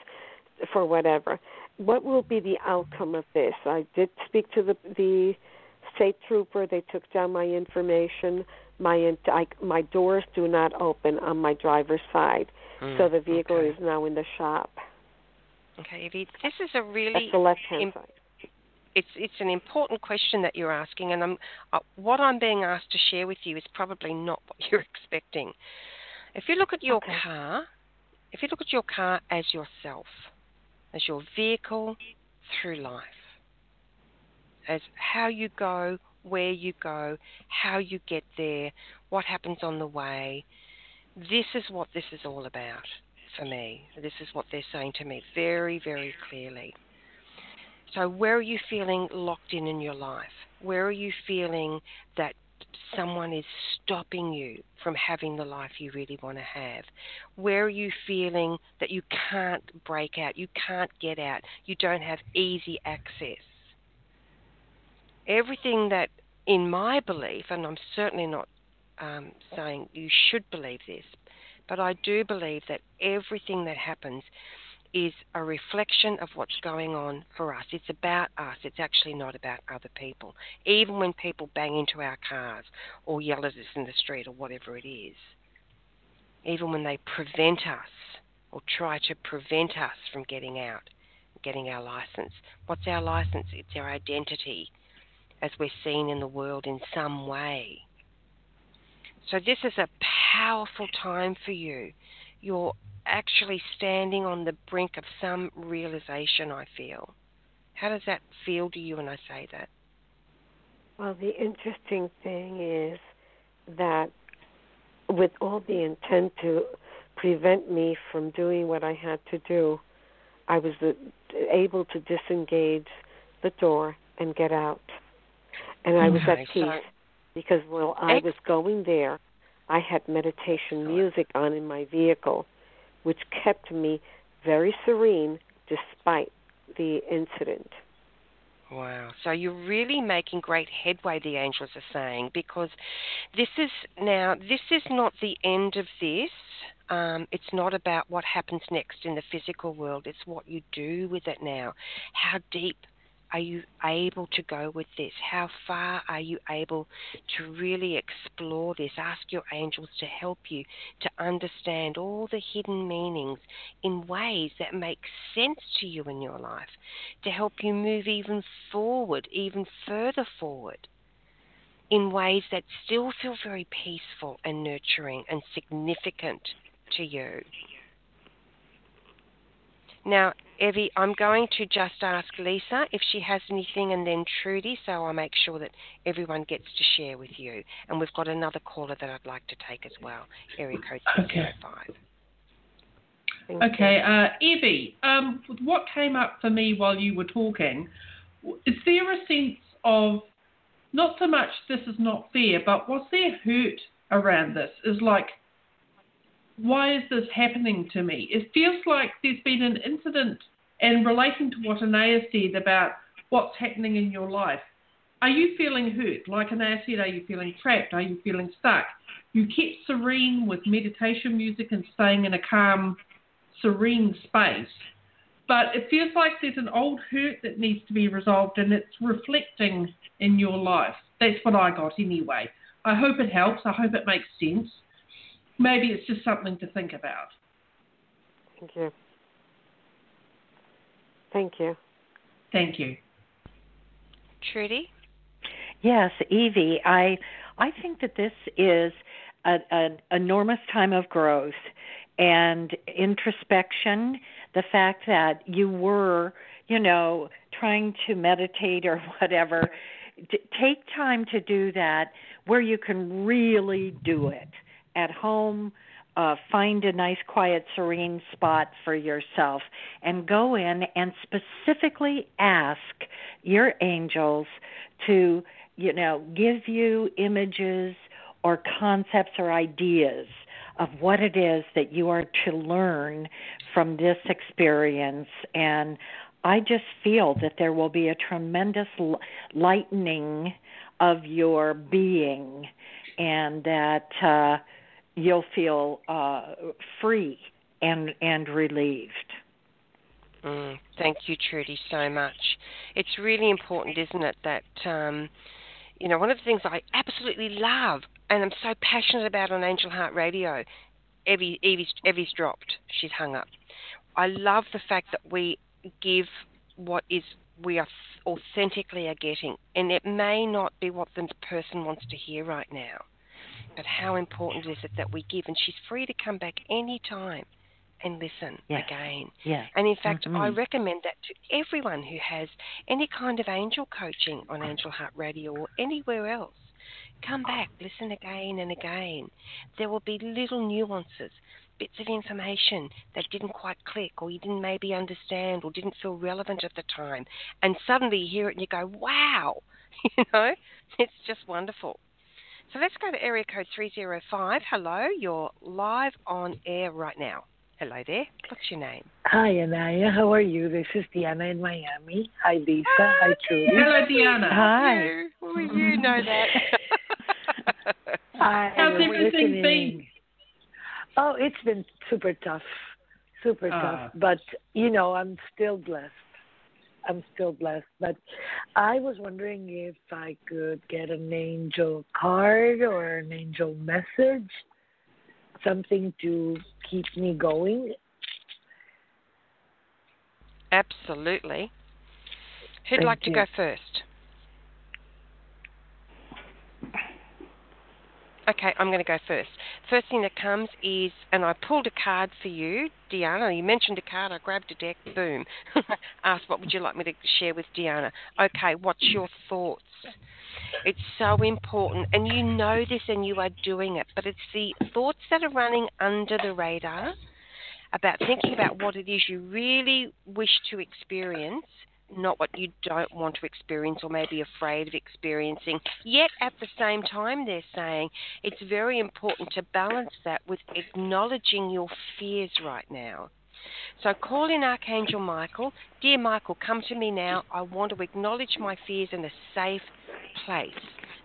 for whatever. What will be the outcome of this? I did speak to the the state trooper. They took down my information. My I, my doors do not open on my driver's side, so the vehicle okay. is now in the shop. Okay, Evie. This is a really That's the left hand im- side. it's it's an important question that you're asking, and I'm uh, what I'm being asked to share with you is probably not what you're expecting. If you look at your Okay. car, if you look at your car as yourself, as your vehicle through life, as how you go, where you go, how you get there, what happens on the way, this is what this is all about for me. This is what they're saying to me very, very clearly. So, where are you feeling locked in in your life? Where are you feeling that someone is stopping you from having the life you really want to have? Where are you feeling that you can't break out, you can't get out, you don't have easy access? Everything that, in my belief, and I'm certainly not um, saying you should believe this, but I do believe that everything that happens is a reflection of what's going on for us. It's about us. It's actually not about other people. Even when people bang into our cars or yell at us in the street or whatever it is. Even when they prevent us or try to prevent us from getting out, getting our license. What's our license? It's our identity as we're seen in the world in some way. So, this is a powerful time for you. You're actually standing on the brink of some realization, I feel. How does that feel to you when I say that? Well, the interesting thing is that with all the intent to prevent me from doing what I had to do, I was able to disengage the door and get out. And I was at peace because while I was going there, I had meditation music on in my vehicle, which kept me very serene despite the incident. Wow. So you're really making great headway, the angels are saying, because this is now, this is not the end of this. Um, it's not about what happens next in the physical world, it's what you do with it now. How deep are you able to go with this? How far are you able to really explore this? Ask your angels to help you to understand all the hidden meanings in ways that make sense to you in your life, to help you move even forward, even further forward, in ways that still feel very peaceful and nurturing and significant to you. Now, Evie, I'm going to just ask Lisa if she has anything and then Trudy, so I'll make sure that everyone gets to share with you. And we've got another caller that I'd like to take as well, area code 605. Okay, okay uh, Evie, um, what came up for me while you were talking, is there a sense of not so much this is not fair, but was there hurt around this? Is like, why is this happening to me? It feels like there's been an incident, and relating to what Anaya said about what's happening in your life, are you feeling hurt? Like Anaya said, are you feeling trapped? Are you feeling stuck? You kept serene with meditation music and staying in a calm, serene space. But it feels like there's an old hurt that needs to be resolved and it's reflecting in your life. That's what I got anyway. I hope it helps. I hope it makes sense maybe it's just something to think about. Thank you. Thank you. Thank you. Trudy? Yes, Evie, I I think that this is an enormous time of growth and introspection. The fact that you were, you know, trying to meditate or whatever, take time to do that where you can really do it at home, uh, find a nice, quiet, serene spot for yourself and go in and specifically ask your angels to, you know, give you images or concepts or ideas of what it is that you are to learn from this experience. And I just feel that there will be a tremendous lightening of your being and that. Uh, you'll feel uh, free and and relieved. Mm, thank you, Trudy, so much. It's really important, isn't it, that um, you know one of the things I absolutely love and I'm so passionate about on Angel Heart Radio. Evie, Evie's, Evie's dropped. She's hung up. I love the fact that we give what is we are authentically are getting, and it may not be what the person wants to hear right now but how important is it that we give? And she's free to come back any time and listen yes. again. Yeah. And in fact, mm-hmm. I recommend that to everyone who has any kind of angel coaching on Angel Heart Radio or anywhere else. Come back, listen again and again. There will be little nuances, bits of information that didn't quite click or you didn't maybe understand or didn't feel relevant at the time. And suddenly you hear it and you go, wow, you know, it's just wonderful. So let's go to area code 305. Hello, you're live on air right now. Hello there. What's your name? Hi, Anaya. How are you? This is Diana in Miami. Hi, Lisa. Hi, Hi Trudy. Hello, Diana. Hi. Well, you know that. Hi. How's everything been? Oh, it's been super tough. Super uh. tough. But, you know, I'm still blessed. I'm still blessed. But I was wondering if I could get an angel card or an angel message, something to keep me going. Absolutely. Who'd Thank like you. to go first? Okay, I'm going to go first. First thing that comes is, and I pulled a card for you, Diana. You mentioned a card. I grabbed a deck. Boom. Asked, what would you like me to share with Diana? Okay, what's your thoughts? It's so important, and you know this, and you are doing it. But it's the thoughts that are running under the radar about thinking about what it is you really wish to experience not what you don't want to experience or maybe afraid of experiencing. Yet at the same time, they're saying it's very important to balance that with acknowledging your fears right now. So call in Archangel Michael. Dear Michael, come to me now. I want to acknowledge my fears in a safe place.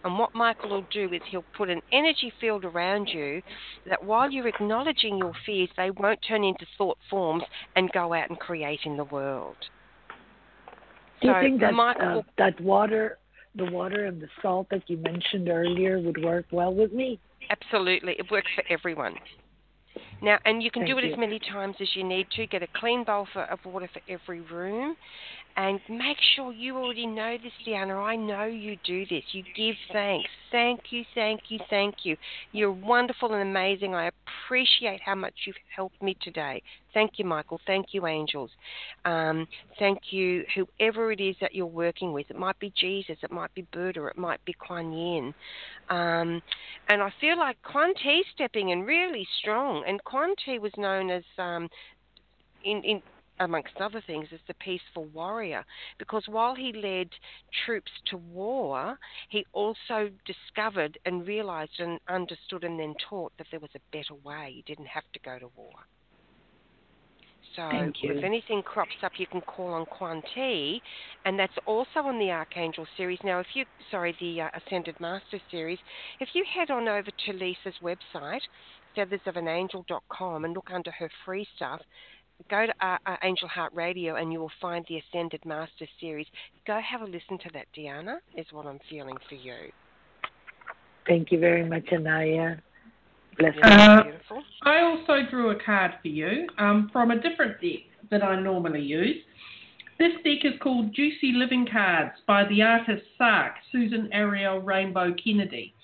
And what Michael will do is he'll put an energy field around you that while you're acknowledging your fears, they won't turn into thought forms and go out and create in the world. Do you think that uh, that water, the water and the salt that you mentioned earlier, would work well with me? Absolutely, it works for everyone. Now, and you can Thank do it you. as many times as you need to. Get a clean bowl for, of water for every room, And make sure you already know this, Deanna. I know you do this. You give thanks. Thank you, thank you, thank you. You're wonderful and amazing. I appreciate how much you've helped me today. Thank you, Michael. Thank you, angels. Um, thank you, whoever it is that you're working with. It might be Jesus, it might be Buddha, it might be Kuan Yin. Um, and I feel like Kuan Ti stepping in really strong. And Kuan Ti was known as, um, in, in amongst other things, as the peaceful warrior. Because while he led troops to war, he also discovered and realized and understood and then taught that there was a better way. You didn't have to go to war. So if anything crops up, you can call on Kuan Ti, and that's also on the Archangel series. Now, if you, sorry, the uh, Ascended Master series, if you head on over to Lisa's website, feathersofangel.com, and look under her free stuff, go to uh, uh, Angel Heart Radio and you will find the Ascended Master series. Go have a listen to that, Deanna, is what I'm feeling for you. Thank you very much, Anaya. Bless uh, I also drew a card for you um, from a different deck that I normally use. This deck is called Juicy Living Cards by the artist Sark, Susan Ariel Rainbow Kennedy.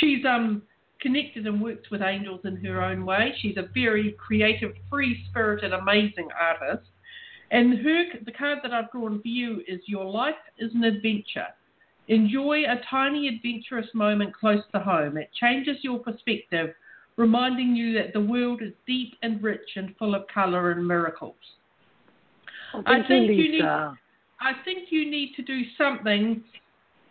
She's um, connected and works with angels in her own way. She's a very creative, free spirited, amazing artist. And her the card that I've drawn for you is Your Life is an Adventure. Enjoy a tiny adventurous moment close to home. It changes your perspective, reminding you that the world is deep and rich and full of colour and miracles. Oh, I think you, you need I think you need to do something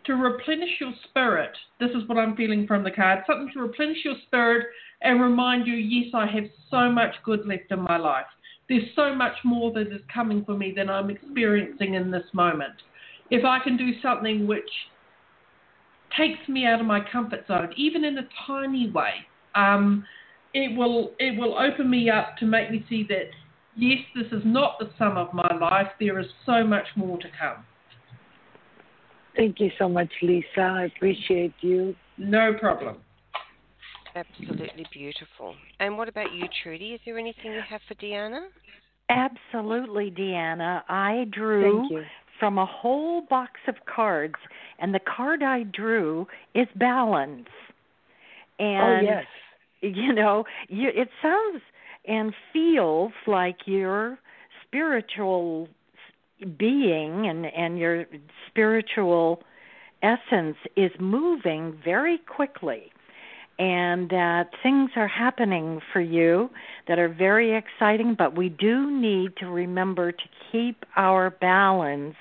to replenish your spirit. This is what I'm feeling from the card. Something to replenish your spirit and remind you, yes, I have so much good left in my life. There's so much more that is coming for me than I'm experiencing in this moment. If I can do something which takes me out of my comfort zone, even in a tiny way, um, it will it will open me up to make me see that yes, this is not the sum of my life. There is so much more to come. Thank you so much, Lisa. I appreciate you. No problem. Absolutely beautiful. And what about you, Trudy? Is there anything you have for Deanna? Absolutely, Deanna. I drew from a whole box of cards, and the card I drew is balance. Oh, and oh, yes. you know, you, it sounds and feels like your spiritual being and and your spiritual essence is moving very quickly and that things are happening for you that are very exciting but we do need to remember to keep our balance.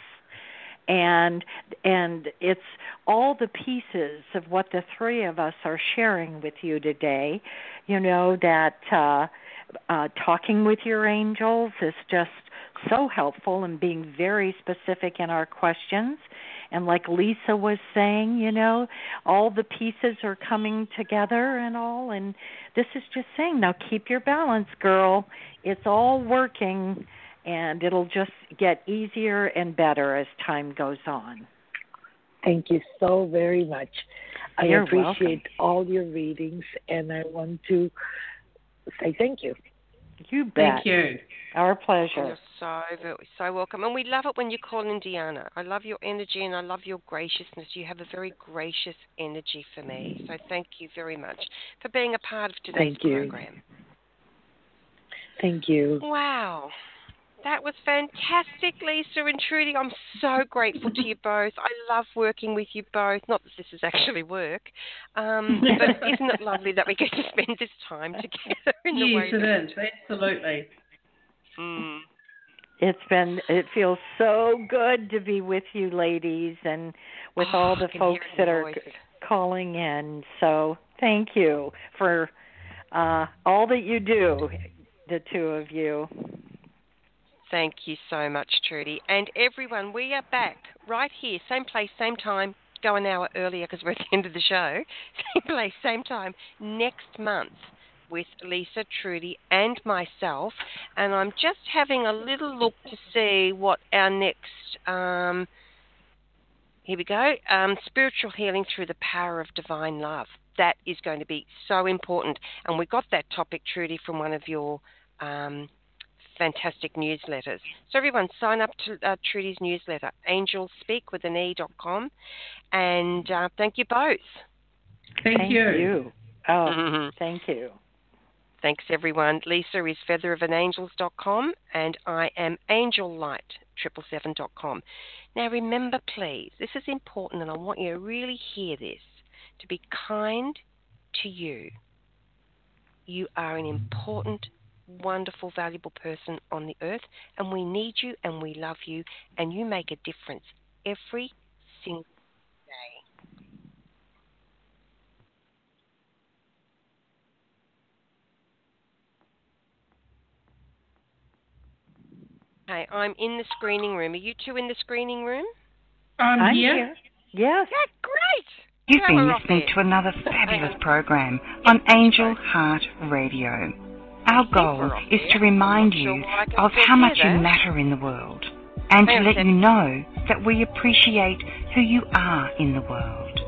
And and it's all the pieces of what the three of us are sharing with you today. You know that uh uh talking with your angels is just so helpful in being very specific in our questions. And like Lisa was saying, you know, all the pieces are coming together and all. And this is just saying, now keep your balance, girl. It's all working, and it'll just get easier and better as time goes on. Thank you so very much. I You're appreciate welcome. all your readings, and I want to say thank you. You bet. Thank you. Our pleasure. Oh, you're so so welcome, and we love it when you call in Diana. I love your energy and I love your graciousness. You have a very gracious energy for me. So thank you very much for being a part of today's thank you. program. Thank you. Wow. That was fantastic, Lisa and Trudy. I'm so grateful to you both. I love working with you both. Not that this is actually work, um, but isn't it lovely that we get to spend this time together in the yes, way it that is. Absolutely. Mm. It's been it feels so good to be with you ladies and with Oh, all the folks that your are voices. calling in. So thank you for uh, all that you do, the two of you. Thank you so much, Trudy. And everyone, we are back right here, same place, same time. Go an hour earlier because we're at the end of the show. Same place, same time next month with Lisa, Trudy, and myself. And I'm just having a little look to see what our next. Um, here we go. Um, spiritual healing through the power of divine love. That is going to be so important. And we got that topic, Trudy, from one of your um, fantastic newsletters. So everyone, sign up to uh, Trudy's newsletter, angelspeak with an e.com, and uh, thank you both. Thank, thank you. you. Oh, mm-hmm. thank you. Thanks, everyone. Lisa is featherofanangels.com, and I am angellight777.com. Now, remember, please, this is important, and I want you to really hear this to be kind to you. You are an important, wonderful, valuable person on the earth, and we need you and we love you, and you make a difference every single day. Hey, I'm in the screening room. Are you two in the screening room? Um, I'm yeah. here. Yes. Yeah, great. You've Yeah, been listening to another fabulous program on Angel Heart Radio. Our goal is to remind you sure I can of how much you matter in the world and to Hang on a let you know that we appreciate who you are in the world.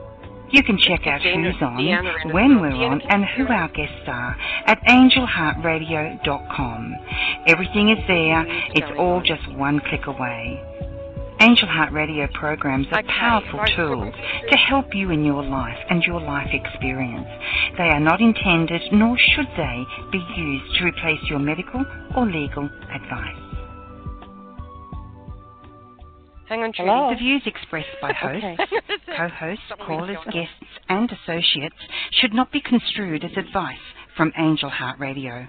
You can check out who's on, Deanna in the when we're on, and who our guests are at angelheartradio.com. Everything is there. It's all just one click away. Angel Heart Radio programs are Okay, powerful right, tools to help you in your life and your life experience. They are not intended, nor should they, be used to replace your medical or legal advice. Hang on, Trudy. Hello? The views expressed by hosts, Okay. co-hosts, callers, guests, and associates should not be construed as advice from Angel Heart Radio.